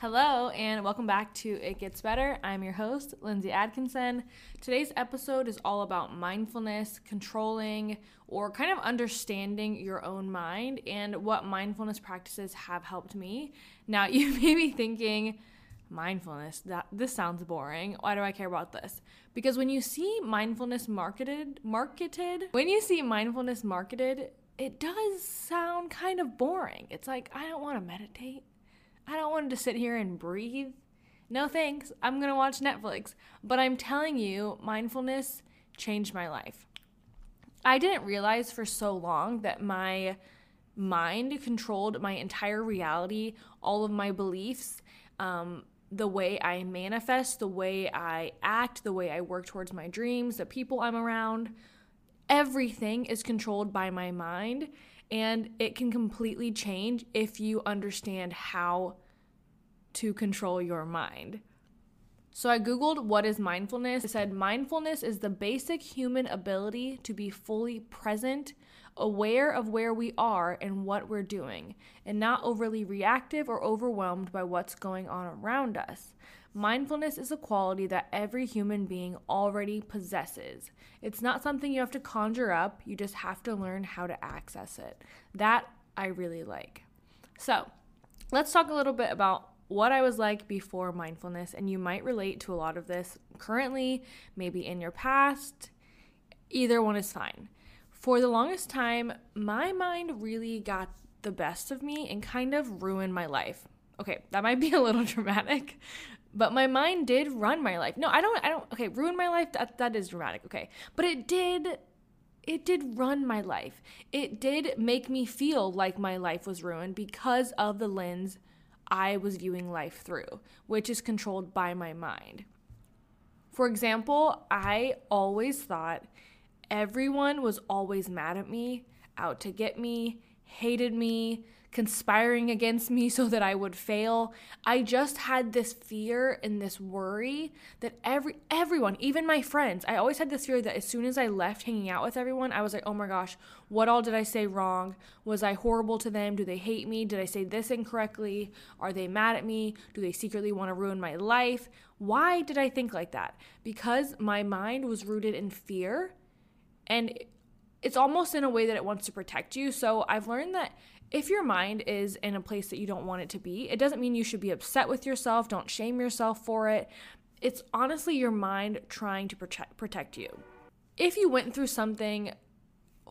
Hello, and welcome back to It Gets Better. I'm your host, Lindsay Adkinson. Today's episode is all about mindfulness, controlling, or kind of understanding your own mind and what mindfulness practices have helped me. Now, you may be thinking, mindfulness, that this sounds boring. Why do I care about this? Because when you see mindfulness marketed, marketed, when you see mindfulness marketed, it does sound kind of boring. It's like, I don't want to meditate. I don't want to sit here and breathe. No thanks. I'm going to watch Netflix. But I'm telling you, mindfulness changed my life. I didn't realize for so long that my mind controlled my entire reality, all of my beliefs, um, the way I manifest, the way I act, the way I work towards my dreams, the people I'm around. Everything is controlled by my mind and it can completely change if you understand how to control your mind. So I Googled what is mindfulness. It said mindfulness is the basic human ability to be fully present, aware of where we are and what we're doing, and not overly reactive or overwhelmed by what's going on around us. Mindfulness is a quality that every human being already possesses. It's not something you have to conjure up, you just have to learn how to access it. That I really like. So, let's talk a little bit about what I was like before mindfulness, and you might relate to a lot of this currently, maybe in your past. Either one is fine. For the longest time, my mind really got the best of me and kind of ruined my life. Okay, that might be a little dramatic, but my mind did run my life. No, I don't I don't okay, ruin my life that that is dramatic. Okay. But it did it did run my life. It did make me feel like my life was ruined because of the lens I was viewing life through, which is controlled by my mind. For example, I always thought everyone was always mad at me, out to get me, hated me, conspiring against me so that I would fail. I just had this fear and this worry that every everyone, even my friends, I always had this fear that as soon as I left hanging out with everyone, I was like, "Oh my gosh, what all did I say wrong? Was I horrible to them? Do they hate me? Did I say this incorrectly? Are they mad at me? Do they secretly want to ruin my life?" Why did I think like that? Because my mind was rooted in fear and it's almost in a way that it wants to protect you. So I've learned that if your mind is in a place that you don't want it to be, it doesn't mean you should be upset with yourself. Don't shame yourself for it. It's honestly your mind trying to protect, protect you. If you went through something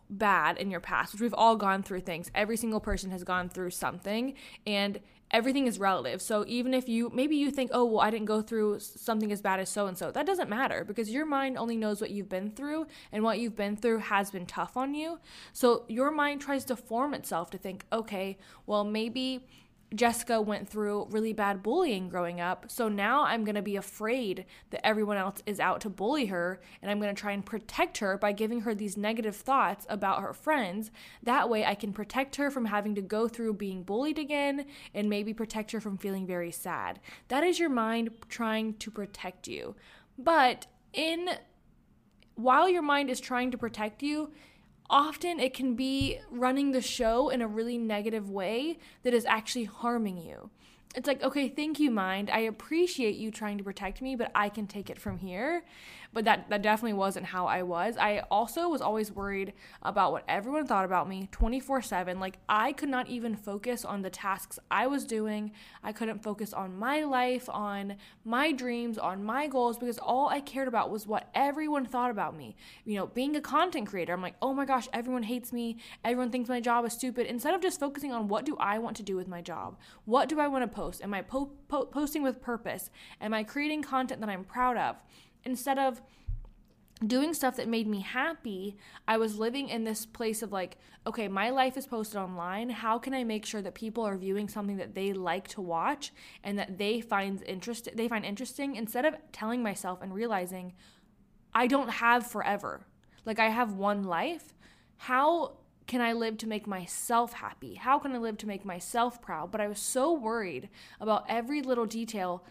bad in your past, which we've all gone through things, every single person has gone through something, and everything is relative. So even if you maybe you think, "Oh, well, I didn't go through something as bad as so and so." That doesn't matter because your mind only knows what you've been through and what you've been through has been tough on you. So your mind tries to form itself to think, "Okay, well, maybe Jessica went through really bad bullying growing up, so now I'm going to be afraid that everyone else is out to bully her, and I'm going to try and protect her by giving her these negative thoughts about her friends. That way, I can protect her from having to go through being bullied again and maybe protect her from feeling very sad. That is your mind trying to protect you. But in while your mind is trying to protect you, often it can be running the show in a really negative way that is actually harming you. It's like, okay, thank you, mind. I appreciate you trying to protect me, but I can take it from here but that that definitely wasn't how I was. I also was always worried about what everyone thought about me 24/7. Like I could not even focus on the tasks I was doing. I couldn't focus on my life, on my dreams, on my goals because all I cared about was what everyone thought about me. You know, being a content creator, I'm like, "Oh my gosh, everyone hates me. Everyone thinks my job is stupid." Instead of just focusing on what do I want to do with my job? What do I want to post? Am I po- po- posting with purpose? Am I creating content that I'm proud of? Instead of doing stuff that made me happy, I was living in this place of like, okay, my life is posted online. How can I make sure that people are viewing something that they like to watch and that they find interest they find interesting instead of telling myself and realizing I don't have forever. Like I have one life. How can I live to make myself happy? How can I live to make myself proud? But I was so worried about every little detail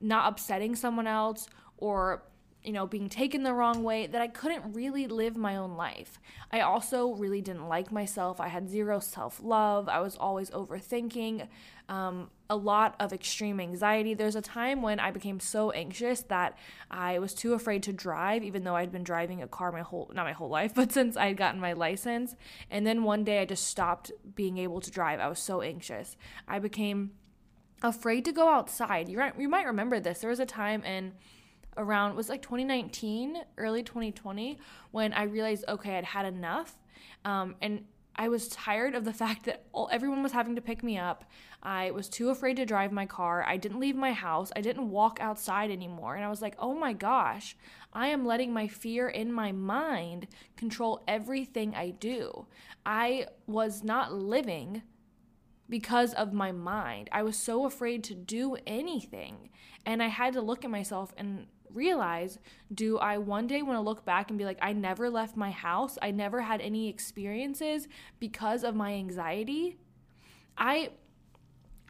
not upsetting someone else or you know, being taken the wrong way that I couldn't really live my own life. I also really didn't like myself. I had zero self love. I was always overthinking, um, a lot of extreme anxiety. There's a time when I became so anxious that I was too afraid to drive, even though I'd been driving a car my whole, not my whole life, but since I had gotten my license. And then one day I just stopped being able to drive. I was so anxious. I became afraid to go outside. You you might remember this. There was a time in around was like 2019, early 2020 when I realized okay, I'd had enough. Um, and I was tired of the fact that all, everyone was having to pick me up. I was too afraid to drive my car. I didn't leave my house. I didn't walk outside anymore. And I was like, oh my gosh, I am letting my fear in my mind control everything I do. I was not living because of my mind. I was so afraid to do anything. And I had to look at myself and realize do I one day want to look back and be like, I never left my house, I never had any experiences because of my anxiety? I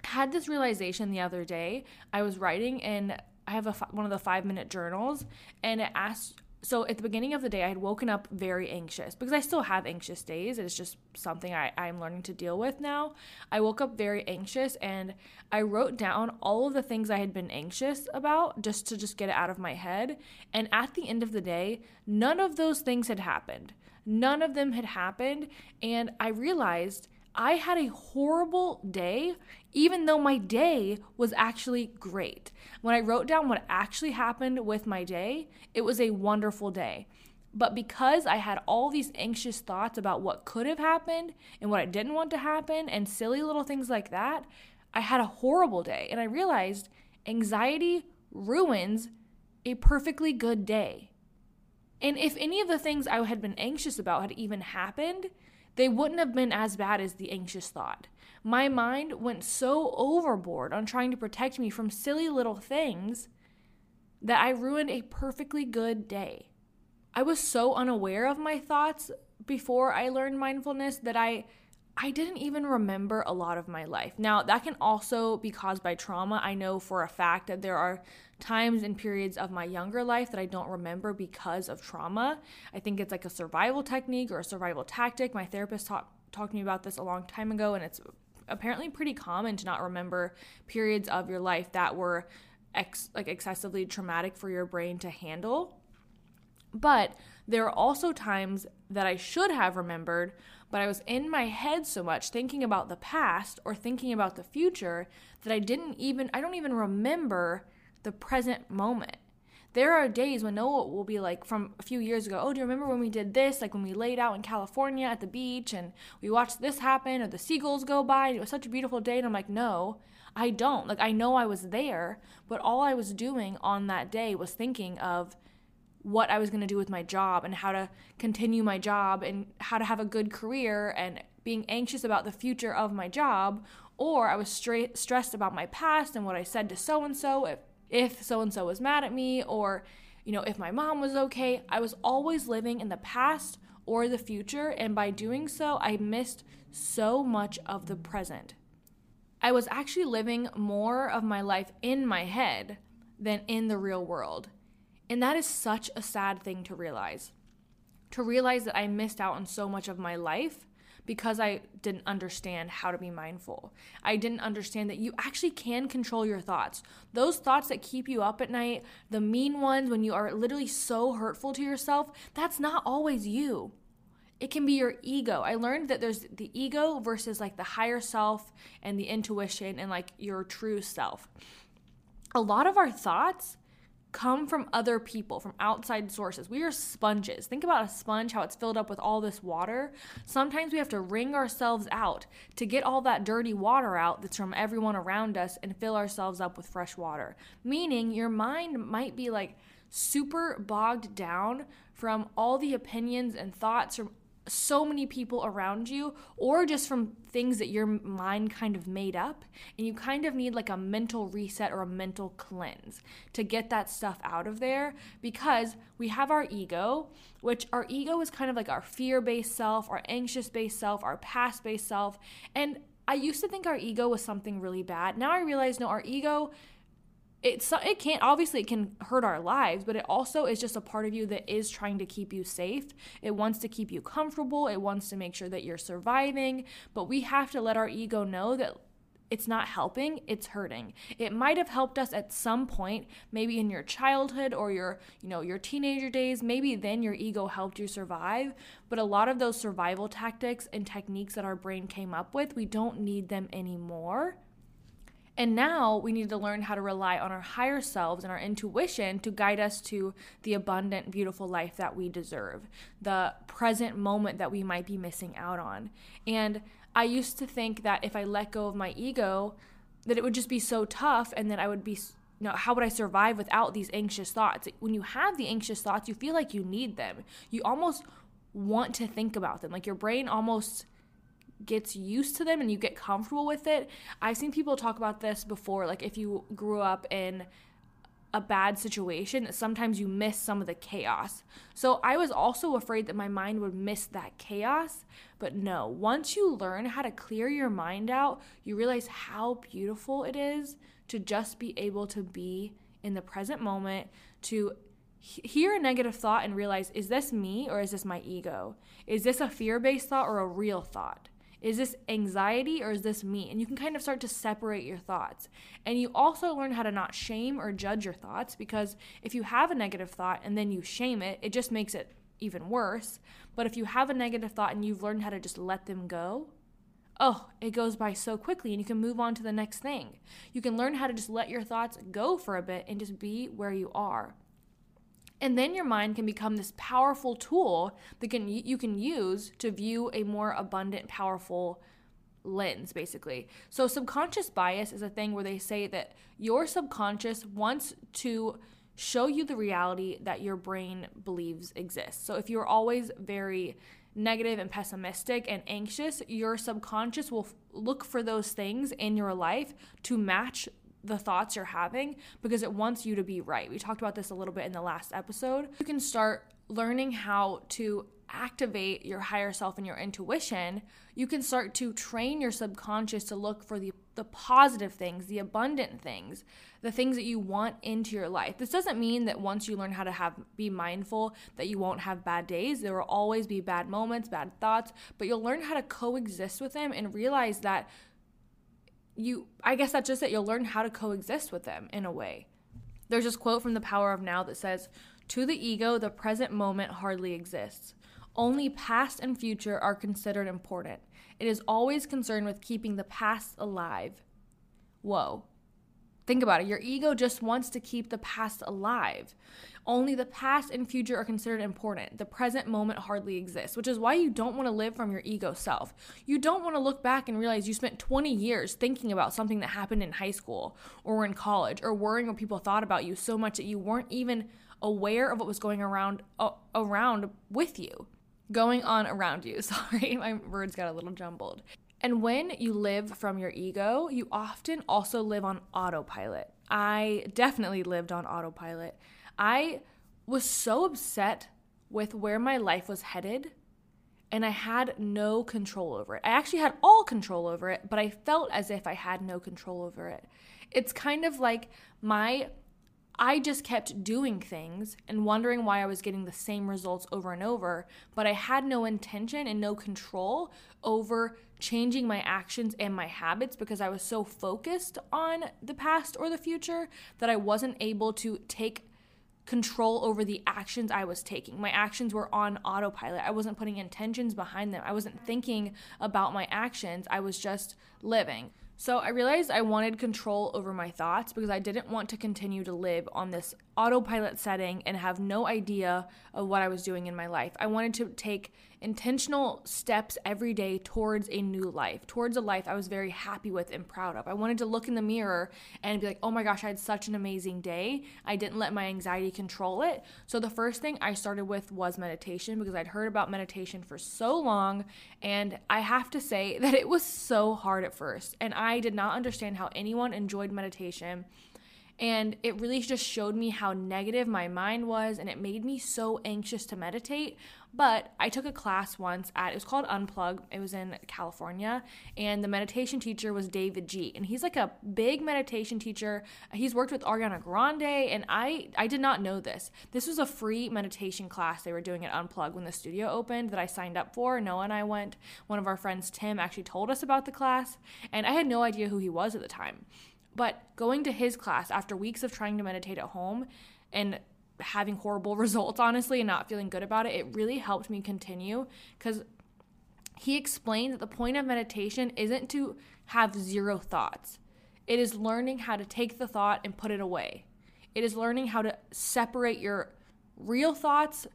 had this realization the other day. I was writing and I have a one of the 5 minute journals and it asked so at the beginning of the day, I had woken up very anxious because I still have anxious days. It's just something I, I'm learning to deal with now. I woke up very anxious and I wrote down all of the things I had been anxious about just to just get it out of my head. And at the end of the day, none of those things had happened. None of them had happened. And I realized I had a horrible day, even though my day was actually great. When I wrote down what actually happened with my day, it was a wonderful day. But because I had all these anxious thoughts about what could have happened and what I didn't want to happen and silly little things like that, I had a horrible day. And I realized anxiety ruins a perfectly good day. And if any of the things I had been anxious about had even happened, they wouldn't have been as bad as the anxious thought. My mind went so overboard on trying to protect me from silly little things that I ruined a perfectly good day. I was so unaware of my thoughts before I learned mindfulness that I I didn't even remember a lot of my life. Now, that can also be caused by trauma. I know for a fact that there are times and periods of my younger life that I don't remember because of trauma. I think it's like a survival technique or a survival tactic. My therapist talked talked to me about this a long time ago and it's apparently pretty common to not remember periods of your life that were ex- like excessively traumatic for your brain to handle. But there are also times that I should have remembered, but I was in my head so much thinking about the past or thinking about the future that I didn't even I don't even remember the present moment. There are days when Noah will be like from a few years ago, oh, do you remember when we did this? Like when we laid out in California at the beach and we watched this happen or the seagulls go by and it was such a beautiful day. And I'm like, no, I don't. Like I know I was there, but all I was doing on that day was thinking of what I was going to do with my job and how to continue my job and how to have a good career and being anxious about the future of my job. Or I was straight stressed about my past and what I said to so and so if so and so was mad at me or you know if my mom was okay. I was always living in the past or the future and by doing so I missed so much of the present. I was actually living more of my life in my head than in the real world. And that is such a sad thing to realize. To realize that I missed out on so much of my life because I didn't understand how to be mindful. I didn't understand that you actually can control your thoughts. Those thoughts that keep you up at night, the mean ones when you are literally so hurtful to yourself, that's not always you. It can be your ego. I learned that there's the ego versus like the higher self and the intuition and like your true self. A lot of our thoughts come from other people, from outside sources. We are sponges. Think about a sponge, how it's filled up with all this water. Sometimes we have to wring ourselves out to get all that dirty water out that's from everyone around us and fill ourselves up with fresh water. Meaning, your mind might be like super bogged down from all the opinions and thoughts from so many people around you or just from things that your mind kind of made up and you kind of need like a mental reset or a mental cleanse to get that stuff out of there because we have our ego which our ego is kind of like our fear-based self our anxious-based self our past-based self and I used to think our ego was something really bad. Now I realize no our ego it's it can't obviously it can hurt our lives but it also is just a part of you that is trying to keep you safe. It wants to keep you comfortable. It wants to make sure that you're surviving. But we have to let our ego know that it's not helping, it's hurting. It might have helped us at some point, maybe in your childhood or your, you know, your teenager days, maybe then your ego helped you survive, but a lot of those survival tactics and techniques that our brain came up with, we don't need them anymore. And now we need to learn how to rely on our higher selves and our intuition to guide us to the abundant, beautiful life that we deserve, the present moment that we might be missing out on. And I used to think that if I let go of my ego, that it would just be so tough and that I would be you know, how would I survive without these anxious thoughts? When you have the anxious thoughts, you feel like you need them. You almost want to think about them. Like your brain almost gets used to them and you get comfortable with it. I've seen people talk about this before. Like if you grew up in a bad situation, sometimes you miss some of the chaos. So I was also afraid that my mind would miss that chaos. But no, once you learn how to clear your mind out, you realize how beautiful it is to just be able to be in the present moment, to hear a negative thought and realize is this me or is this my ego? Is this a fear based thought or a real thought? Is this anxiety or is this me? And you can kind of start to separate your thoughts. And you also learn how to not shame or judge your thoughts because if you have a negative thought and then you shame it, it just makes it even worse. But if you have a negative thought and you've learned how to just let them go, oh, it goes by so quickly and you can move on to the next thing. You can learn how to just let your thoughts go for a bit and just be where you are. And then your mind can become this powerful tool that can you can use to view a more abundant, powerful lens basically. So subconscious bias is a thing where they say that your subconscious wants to show you the reality that your brain believes exists. So if you're always very negative and pessimistic and anxious, your subconscious will f- look for those things in your life to match the thoughts you're having because it wants you to be right. We talked about this a little bit in the last episode. You can start learning how to activate your higher self and your intuition. You can start to train your subconscious to look for the the positive things, the abundant things, the things that you want into your life. This doesn't mean that once you learn how to have be mindful that you won't have bad days. There will always be bad moments, bad thoughts, but you'll learn how to coexist with them and realize that you I guess that's just it. You'll learn how to coexist with them in a way. There's this quote from The Power of Now that says, To the ego, the present moment hardly exists. Only past and future are considered important. It is always concerned with keeping the past alive. Whoa. Think about it. Your ego just wants to keep the past alive. Only the past and future are considered important. The present moment hardly exists, which is why you don't want to live from your ego self. You don't want to look back and realize you spent 20 years thinking about something that happened in high school or in college or worrying what people thought about you so much that you weren't even aware of what was going around uh, around with you. Going on around you. Sorry, my words got a little jumbled. And when you live from your ego, you often also live on autopilot. I definitely lived on autopilot. I was so upset with where my life was headed and I had no control over it. I actually had all control over it, but I felt as if I had no control over it. It's kind of like my I just kept doing things and wondering why I was getting the same results over and over, but I had no intention and no control over changing my actions and my habits because I was so focused on the past or the future that I wasn't able to take control over the actions I was taking. My actions were on autopilot. I wasn't putting intentions behind them. I wasn't thinking about my actions. I was just living. So I realized I wanted control over my thoughts because I didn't want to continue to live on this autopilot setting and have no idea of what I was doing in my life. I wanted to take intentional steps every day towards a new life, towards a life I was very happy with and proud of. I wanted to look in the mirror and be like, oh my gosh, I had such an amazing day. I didn't let my anxiety control it. So the first thing I started with was meditation because I'd heard about meditation for so long. And I have to say that it was so hard at first. And I did not understand how anyone enjoyed meditation and it really just showed me how negative my mind was, and it made me so anxious to meditate. But I took a class once at, it was called Unplug. It was in California. And the meditation teacher was davidji. And he's like a big meditation teacher. He's worked with Ariana Grande. And I, I did not know this. This was a free meditation class they were doing at Unplug when the studio opened that I signed up for. Noah and I went. One of our friends, Tim, actually told us about the class. And I had no idea who he was at the time. But going to his class after weeks of trying to meditate at home and having horrible results, honestly, and not feeling good about it, it really helped me continue because he explained that the point of meditation isn't to have zero thoughts, it is learning how to take the thought and put it away. It is learning how to separate your real thoughts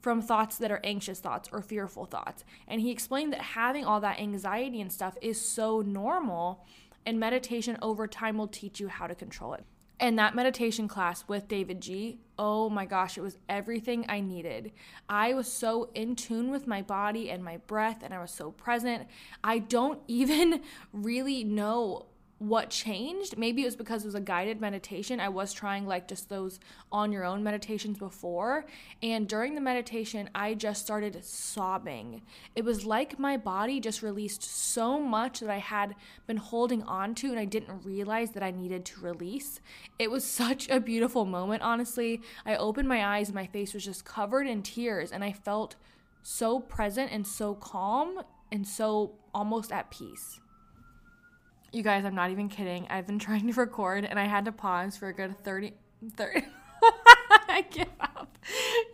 from thoughts that are anxious thoughts or fearful thoughts. And he explained that having all that anxiety and stuff is so normal, and meditation over time will teach you how to control it. And that meditation class with davidji, oh my gosh, it was everything I needed. I was so in tune with my body and my breath, and I was so present. I don't even really know what changed. Maybe it was because it was a guided meditation. I was trying like just those on your own meditations before. And during the meditation i just started sobbing. It was like my body just released so much that i had been holding on to and i didn't realize that i needed to release. It was such a beautiful moment honestly. I opened my eyes and my face was just covered in tears and i felt so present and so calm and so almost at peace you guys, I'm not even kidding. I've been trying to record and I had to pause for a good 30 30 I give up.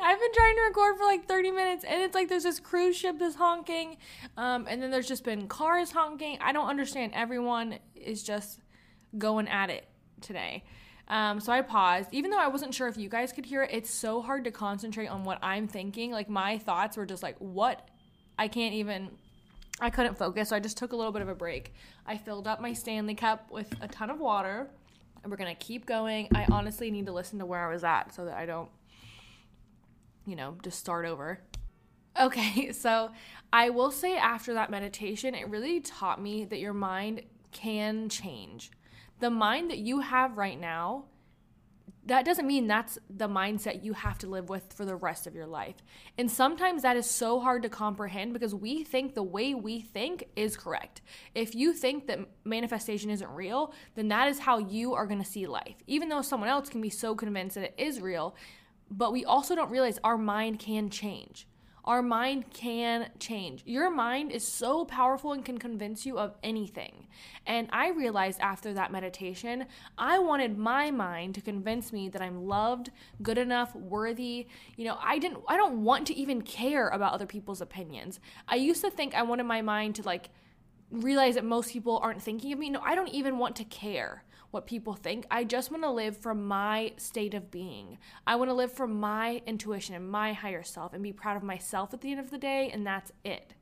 I've been trying to record for like 30 minutes and it's like there's this cruise ship that's honking um, and then there's just been cars honking. I don't understand. Everyone is just going at it today. Um, so I paused. Even though I wasn't sure if you guys could hear it, it's so hard to concentrate on what I'm thinking. Like my thoughts were just like, what? I can't even I couldn't focus, so I just took a little bit of a break. I filled up my Stanley cup with a ton of water, and we're gonna keep going. I honestly need to listen to where I was at so that I don't, you know, just start over. Okay, so I will say after that meditation, it really taught me that your mind can change. The mind that you have right now that doesn't mean that's the mindset you have to live with for the rest of your life. And sometimes that is so hard to comprehend because we think the way we think is correct. If you think that manifestation isn't real, then that is how you are going to see life. Even though someone else can be so convinced that it is real, but we also don't realize our mind can change. Our mind can change. Your mind is so powerful and can convince you of anything. And I realized after that meditation, I wanted my mind to convince me that I'm loved, good enough, worthy. You know, I didn't I don't want to even care about other people's opinions. I used to think I wanted my mind to like realize that most people aren't thinking of me. No, I don't even want to care what people think. I just want to live from my state of being. I want to live from my intuition and my higher self and be proud of myself at the end of the day, and that's it.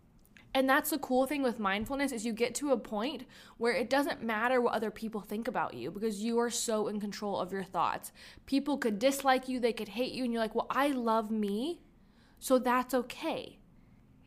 And that's the cool thing with mindfulness is you get to a point where it doesn't matter what other people think about you because you are so in control of your thoughts. People could dislike you, they could hate you, and you're like, "Well, I love me." So that's okay.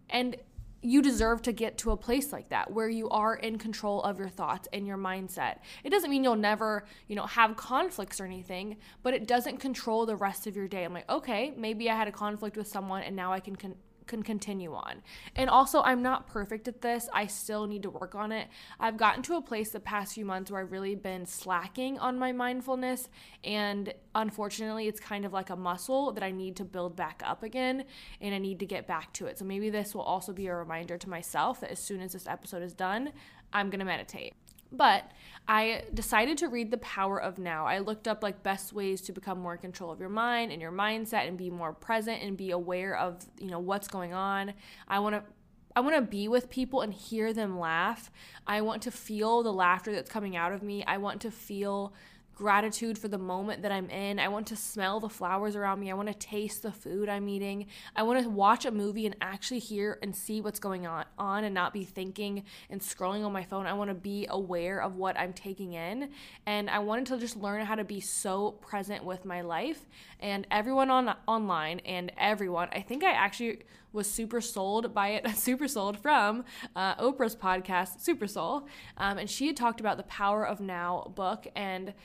And you deserve to get to a place like that where you are in control of your thoughts and your mindset. It doesn't mean you'll never, you know, have conflicts or anything, but it doesn't control the rest of your day. I'm like, okay, maybe I had a conflict with someone and now I can con- can continue on. And also, I'm not perfect at this. I still need to work on it. I've gotten to a place the past few months where I've really been slacking on my mindfulness. And unfortunately, it's kind of like a muscle that I need to build back up again and I need to get back to it. So maybe this will also be a reminder to myself that as soon as this episode is done, I'm going to meditate. But I decided to read The Power of Now. I looked up like best ways to become more in control of your mind and your mindset and be more present and be aware of, you know, what's going on. I want to I want to be with people and hear them laugh. I want to feel the laughter that's coming out of me. I want to feel gratitude for the moment that I'm in. I want to smell the flowers around me. I want to taste the food I'm eating. I want to watch a movie and actually hear and see what's going on, on and not be thinking and scrolling on my phone. I want to be aware of what I'm taking in. And I wanted to just learn how to be so present with my life. And everyone on online and everyone, I think I actually was super sold by it, super sold from uh, Oprah's podcast, Super Soul. Um, and she had talked about the Power of Now book. And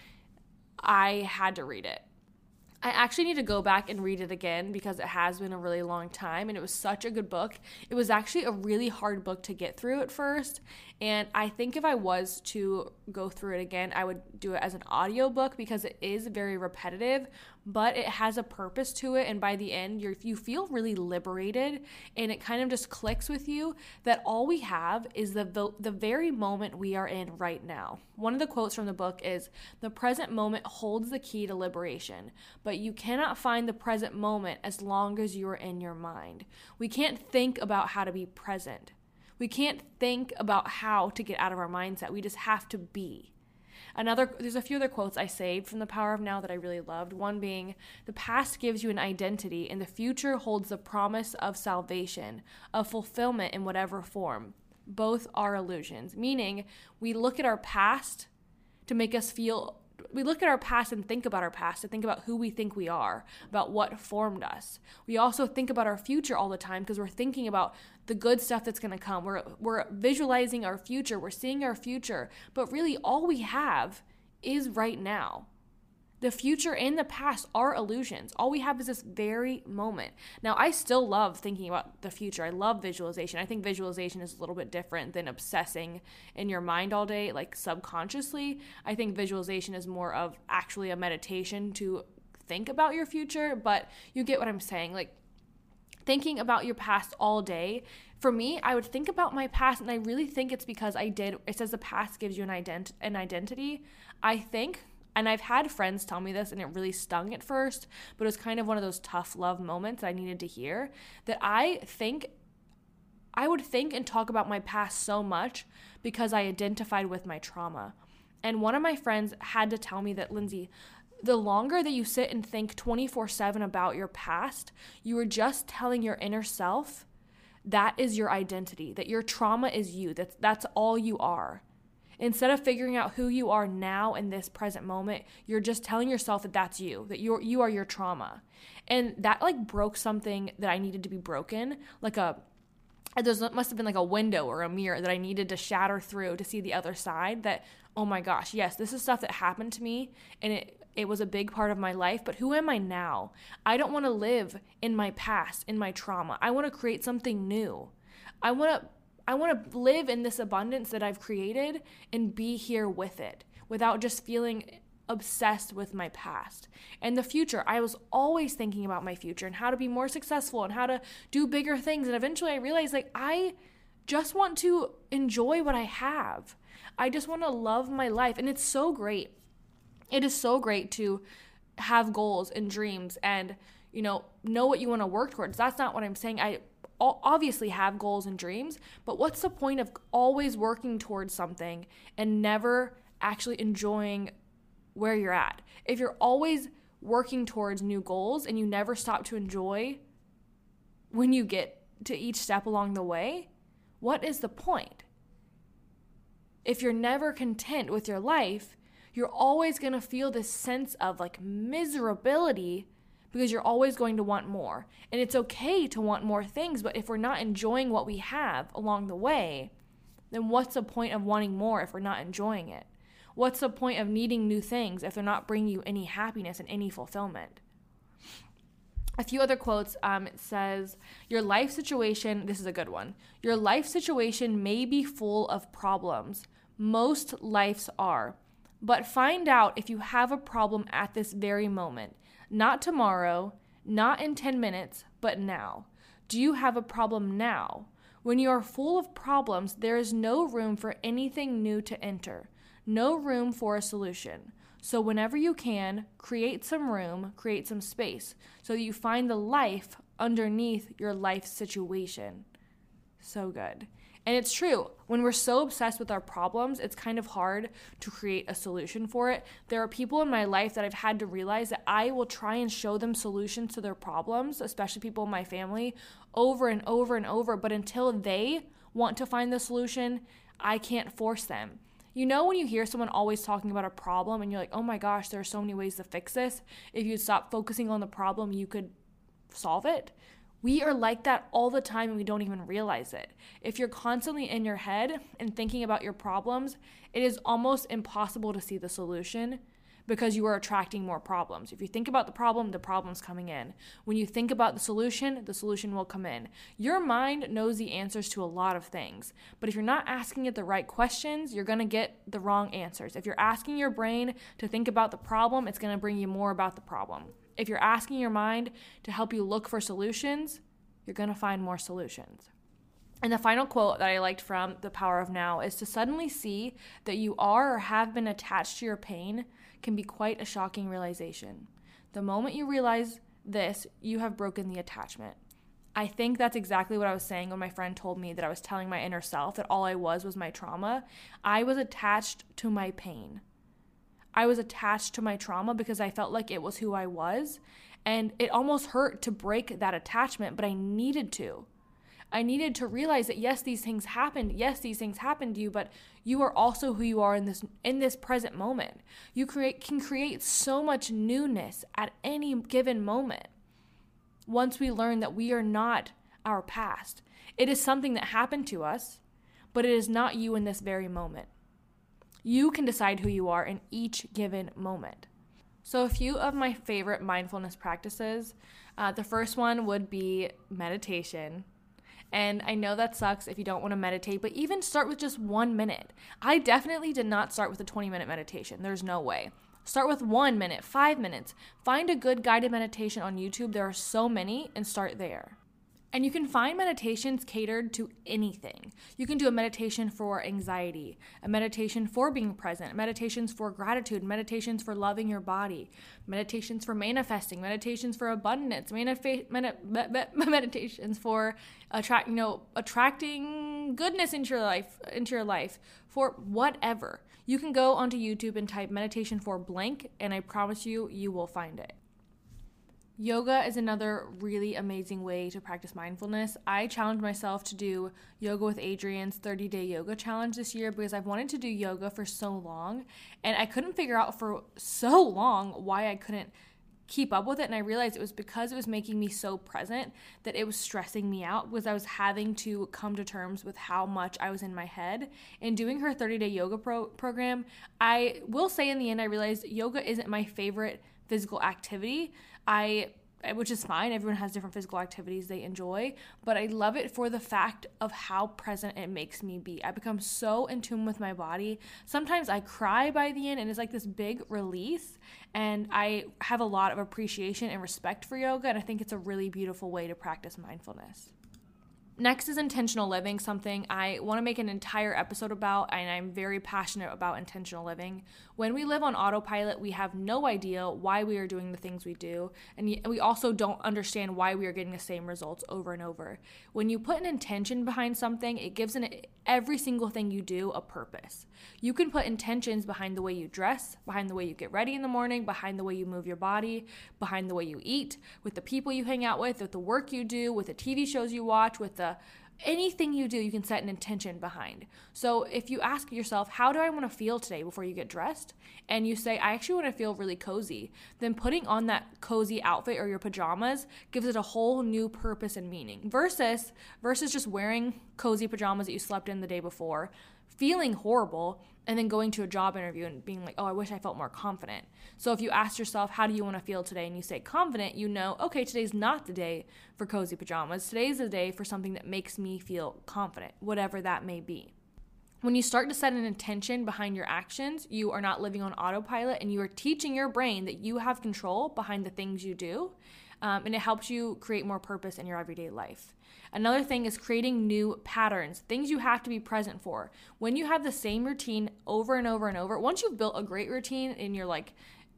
I had to read it. I actually need to go back and read it again because it has been a really long time and it was such a good book. It was actually a really hard book to get through at first. And I think if I was to go through it again, I would do it as an audio book because it is very repetitive, but it has a purpose to it. And by the end, you you feel really liberated and it kind of just clicks with you that all we have is the, the, the very moment we are in right now. One of the quotes from the book is The present moment holds the key to liberation, but you cannot find the present moment as long as you are in your mind. We can't think about how to be present. We can't think about how to get out of our mindset. We just have to be. Another, there's a few other quotes I saved from The Power of Now that I really loved. One being, The past gives you an identity, and the future holds the promise of salvation, of fulfillment in whatever form. Both are illusions, meaning we look at our past to make us feel we look at our past and think about our past to think about who we think we are, about what formed us. We also think about our future all the time because we're thinking about the good stuff that's going to come. We're we're visualizing our future, we're seeing our future, but really all we have is right now. The future and the past are illusions. All we have is this very moment. Now, I still love thinking about the future. I love visualization. I think visualization is a little bit different than obsessing in your mind all day, like subconsciously. I think visualization is more of actually a meditation to think about your future, but you get what I'm saying. Like, thinking about your past all day for me i would think about my past and i really think it's because i did it says the past gives you an ident- an identity i think and I've had friends tell me this and it really stung at first, but it was kind of one of those tough love moments I needed to hear that I think I would think and talk about my past so much because I identified with my trauma. And one of my friends had to tell me that, Lindsay, the longer that you sit and think 24 7 about your past, you are just telling your inner self that is your identity, that your trauma is you, that's, that's all you are. Instead of figuring out who you are now in this present moment, you're just telling yourself that that's you, that you're you are your trauma. And that like broke something that I needed to be broken, like a there must have been like a window or a mirror that I needed to shatter through to see the other side that oh my gosh, yes, this is stuff that happened to me and it it was a big part of my life, but who am I now? I don't want to live in my past, in my trauma. I want to create something new. I want to I want to live in this abundance that I've created and be here with it without just feeling obsessed with my past. And the future, I was always thinking about my future and how to be more successful and how to do bigger things. And eventually I realized like I just want to enjoy what I have. I just want to love my life. And it's so great. It is so great to have goals and dreams and, you know, know what you want to work towards. That's not what I'm saying. I obviously have goals and dreams, but what's the point of always working towards something and never actually enjoying where you're at? If you're always working towards new goals and you never stop to enjoy when you get to each step along the way, what is the point? If you're never content with your life, you're always going to feel this sense of like miserability because you're always going to want more. And it's okay to want more things, but if we're not enjoying what we have along the way, then what's the point of wanting more if we're not enjoying it? What's the point of needing new things if they're not bringing you any happiness and any fulfillment? A few other quotes. Um, it says, Your life situation, this is a good one. Your life situation may be full of problems. Most lives are. But find out if you have a problem at this very moment. Not tomorrow, not in 10 minutes, but now. Do you have a problem now? When you are full of problems, there is no room for anything new to enter, no room for a solution. So, whenever you can, create some room, create some space, so you find the life underneath your life situation. So good. And it's true. When we're so obsessed with our problems, it's kind of hard to create a solution for it. There are people in my life that I've had to realize that I will try and show them solutions to their problems, especially people in my family, over and over and over. But until they want to find the solution, I can't force them. You know, when you hear someone always talking about a problem and you're like, oh my gosh, there are so many ways to fix this. If you stop focusing on the problem, you could solve it. We are like that all the time and we don't even realize it. If you're constantly in your head and thinking about your problems, it is almost impossible to see the solution because you are attracting more problems. If you think about the problem, the problem's coming in. When you think about the solution, the solution will come in. Your mind knows the answers to a lot of things, but if you're not asking it the right questions, you're to get the wrong answers. If you're asking your brain to think about the problem, it's to bring you more about the problem. If you're asking your mind to help you look for solutions, you're going to find more solutions. And the final quote that I liked from The Power of Now is to suddenly see that you are or have been attached to your pain can be quite a shocking realization. The moment you realize this, you have broken the attachment. I think that's exactly what I was saying when my friend told me that I was telling my inner self that all I was was my trauma. I was attached to my pain. I was attached to my trauma because I felt like it was who I was. And it almost hurt to break that attachment, but I needed to. I needed to realize that yes, these things happened. Yes, these things happened to you, but you are also who you are in this in this present moment. You create can create so much newness at any given moment. Once we learn that we are not our past. It is something that happened to us, but it is not you in this very moment. You can decide who you are in each given moment. So, a few of my favorite mindfulness practices. Uh, the first one would be meditation. And I know that sucks if you don't want to meditate, but even start with just one minute. I definitely did not start with a 20 minute meditation. There's no way. Start with one minute, five minutes. Find a good guided meditation on YouTube. There are so many, and start there. And you can find meditations catered to anything. You can do a meditation for anxiety, a meditation for being present, meditations for gratitude, meditations for loving your body, meditations for manifesting, meditations for abundance, manifa- med- med- meditations for attract, you know, attracting goodness into your life, into your life, for whatever. You can go onto YouTube and type meditation for blank, and I promise you, you will find it. Yoga is another really amazing way to practice mindfulness. I challenged myself to do Yoga with Adriene's 30 day yoga challenge this year because I've wanted to do yoga for so long and I couldn't figure out for so long why I couldn't keep up with it. And I realized it was because it was making me so present that it was stressing me out because I was having to come to terms with how much I was in my head. And doing her 30 day yoga pro- program, I will say in the end, I realized yoga isn't my favorite physical activity. I which is fine. Everyone has different physical activities they enjoy, but I love it for the fact of how present it makes me be. I become so in tune with my body. Sometimes I cry by the end, and it's like this big release. And I have a lot of appreciation and respect for yoga, and I think it's a really beautiful way to practice mindfulness. Next is intentional living, something I want to make an entire episode about, and I'm very passionate about intentional living. When we live on autopilot, we have no idea why we are doing the things we do, and we also don't understand why we are getting the same results over and over. When you put an intention behind something, it gives an, every single thing you do a purpose. You can put intentions behind the way you dress, behind the way you get ready in the morning, behind the way you move your body, behind the way you eat, with the people you hang out with, with the work you do, with the TV shows you watch, with the anything you do, you can set an intention behind. So if you ask yourself, how do I want to feel today before you get dressed? And you say, I actually want to feel really cozy, then putting on that cozy outfit or your pajamas gives it a whole new purpose and meaning versus versus just wearing cozy pajamas that you slept in the day before feeling horrible and then going to a job interview and being like, oh, I wish I felt more confident. So if you ask yourself, how do you want to feel today? And you say confident, you know, okay, today's not the day for cozy pajamas. Today's the day for something that makes me feel confident, whatever that may be. When you start to set an intention behind your actions, you are not living on autopilot and you are teaching your brain that you have control behind the things you do. Um, and it helps you create more purpose in your everyday life. Another thing is creating new patterns, things you have to be present for. When you have the same routine over and over and over, once you've built a great routine and you're like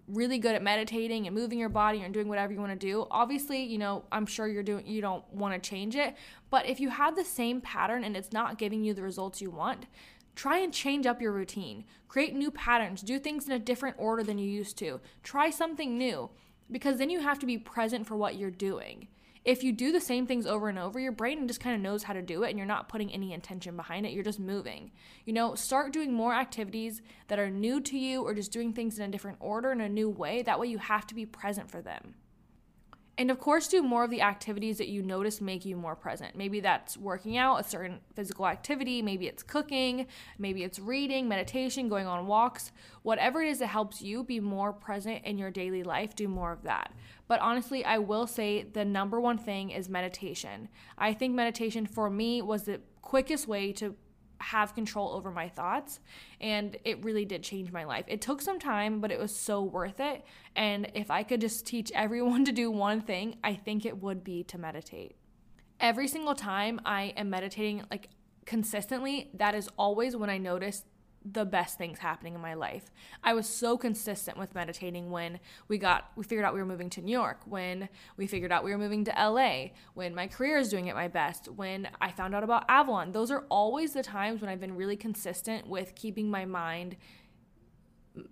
really good at meditating and moving your body and doing whatever you want to do, obviously, you know, I'm sure you're doing you don't want to change it, but if you have the same pattern and it's not giving you the results you want, Try and change up your routine. Create new patterns. Do things in a different order than you used to. Try something new because then you have to be present for what you're doing if you do the same things over and over, your brain just kind of knows how to do it and you're not putting any intention behind it. You're just moving. You know, start doing more activities that are new to you or just doing things in a different order in a new way. That way you have to be present for them. And of course, do more of the activities that you notice make you more present. Maybe that's working out, a certain physical activity, maybe it's cooking, maybe it's reading, meditation, going on walks. Whatever it is that helps you be more present in your daily life, do more of that. But honestly, I will say the number one thing is meditation. I think meditation for me was the quickest way to have control over my thoughts and it really did change my life. It took some time, but it was so worth it. And if I could just teach everyone to do one thing, I think it would be to meditate. Every single time I am meditating like consistently, that is always when I notice the best things happening in my life. I was so consistent with meditating when we got we figured out we were moving to New York, when we figured out we were moving to LA, when my career is doing at my best, when I found out about Avalon. Those are always the times when I've been really consistent with keeping my mind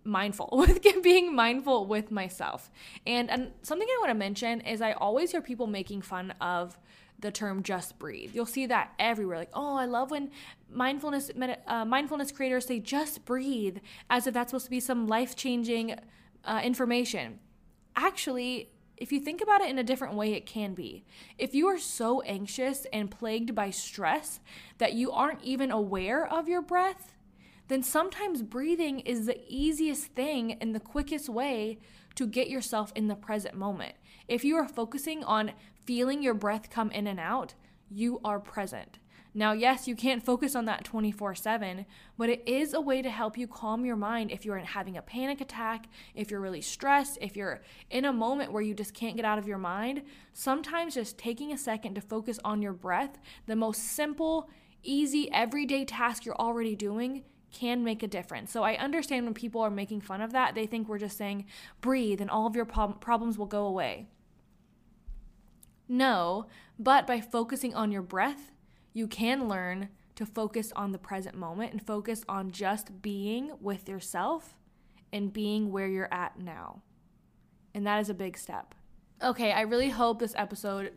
mindful with being mindful with myself. And and something I want to mention is I always hear people making fun of the term just breathe. You'll see that everywhere. Like, oh, I love when mindfulness uh, mindfulness creators say just breathe, as if that's supposed to be some life changing uh, information. Actually, if you think about it in a different way, it can be. If you are so anxious and plagued by stress that you aren't even aware of your breath, then sometimes breathing is the easiest thing and the quickest way to get yourself in the present moment. If you are focusing on feeling your breath come in and out, you are present. Now, yes, you can't focus on that 24 7, but it is a way to help you calm your mind if you're having a panic attack, if you're really stressed, if you're in a moment where you just can't get out of your mind. Sometimes just taking a second to focus on your breath, the most simple, easy, everyday task you're already doing, can make a difference. So I understand when people are making fun of that, they think we're just saying, breathe and all of your prob- problems will go away. No, but by focusing on your breath, you can learn to focus on the present moment and focus on just being with yourself and being where you're at now. And that is a big step. Okay, I really hope this episode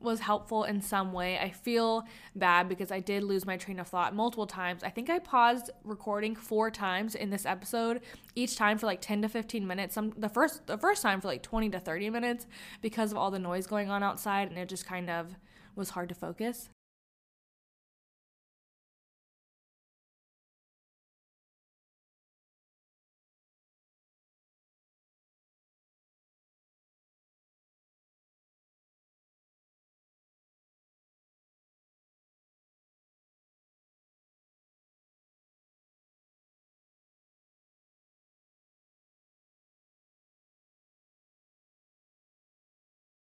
was helpful in some way. I feel bad because I did lose my train of thought multiple times. I think I paused recording four times in this episode, each time for like 10 to 15 minutes. Some the first the first time for like 20 to 30 minutes because of all the noise going on outside and it just kind of was hard to focus.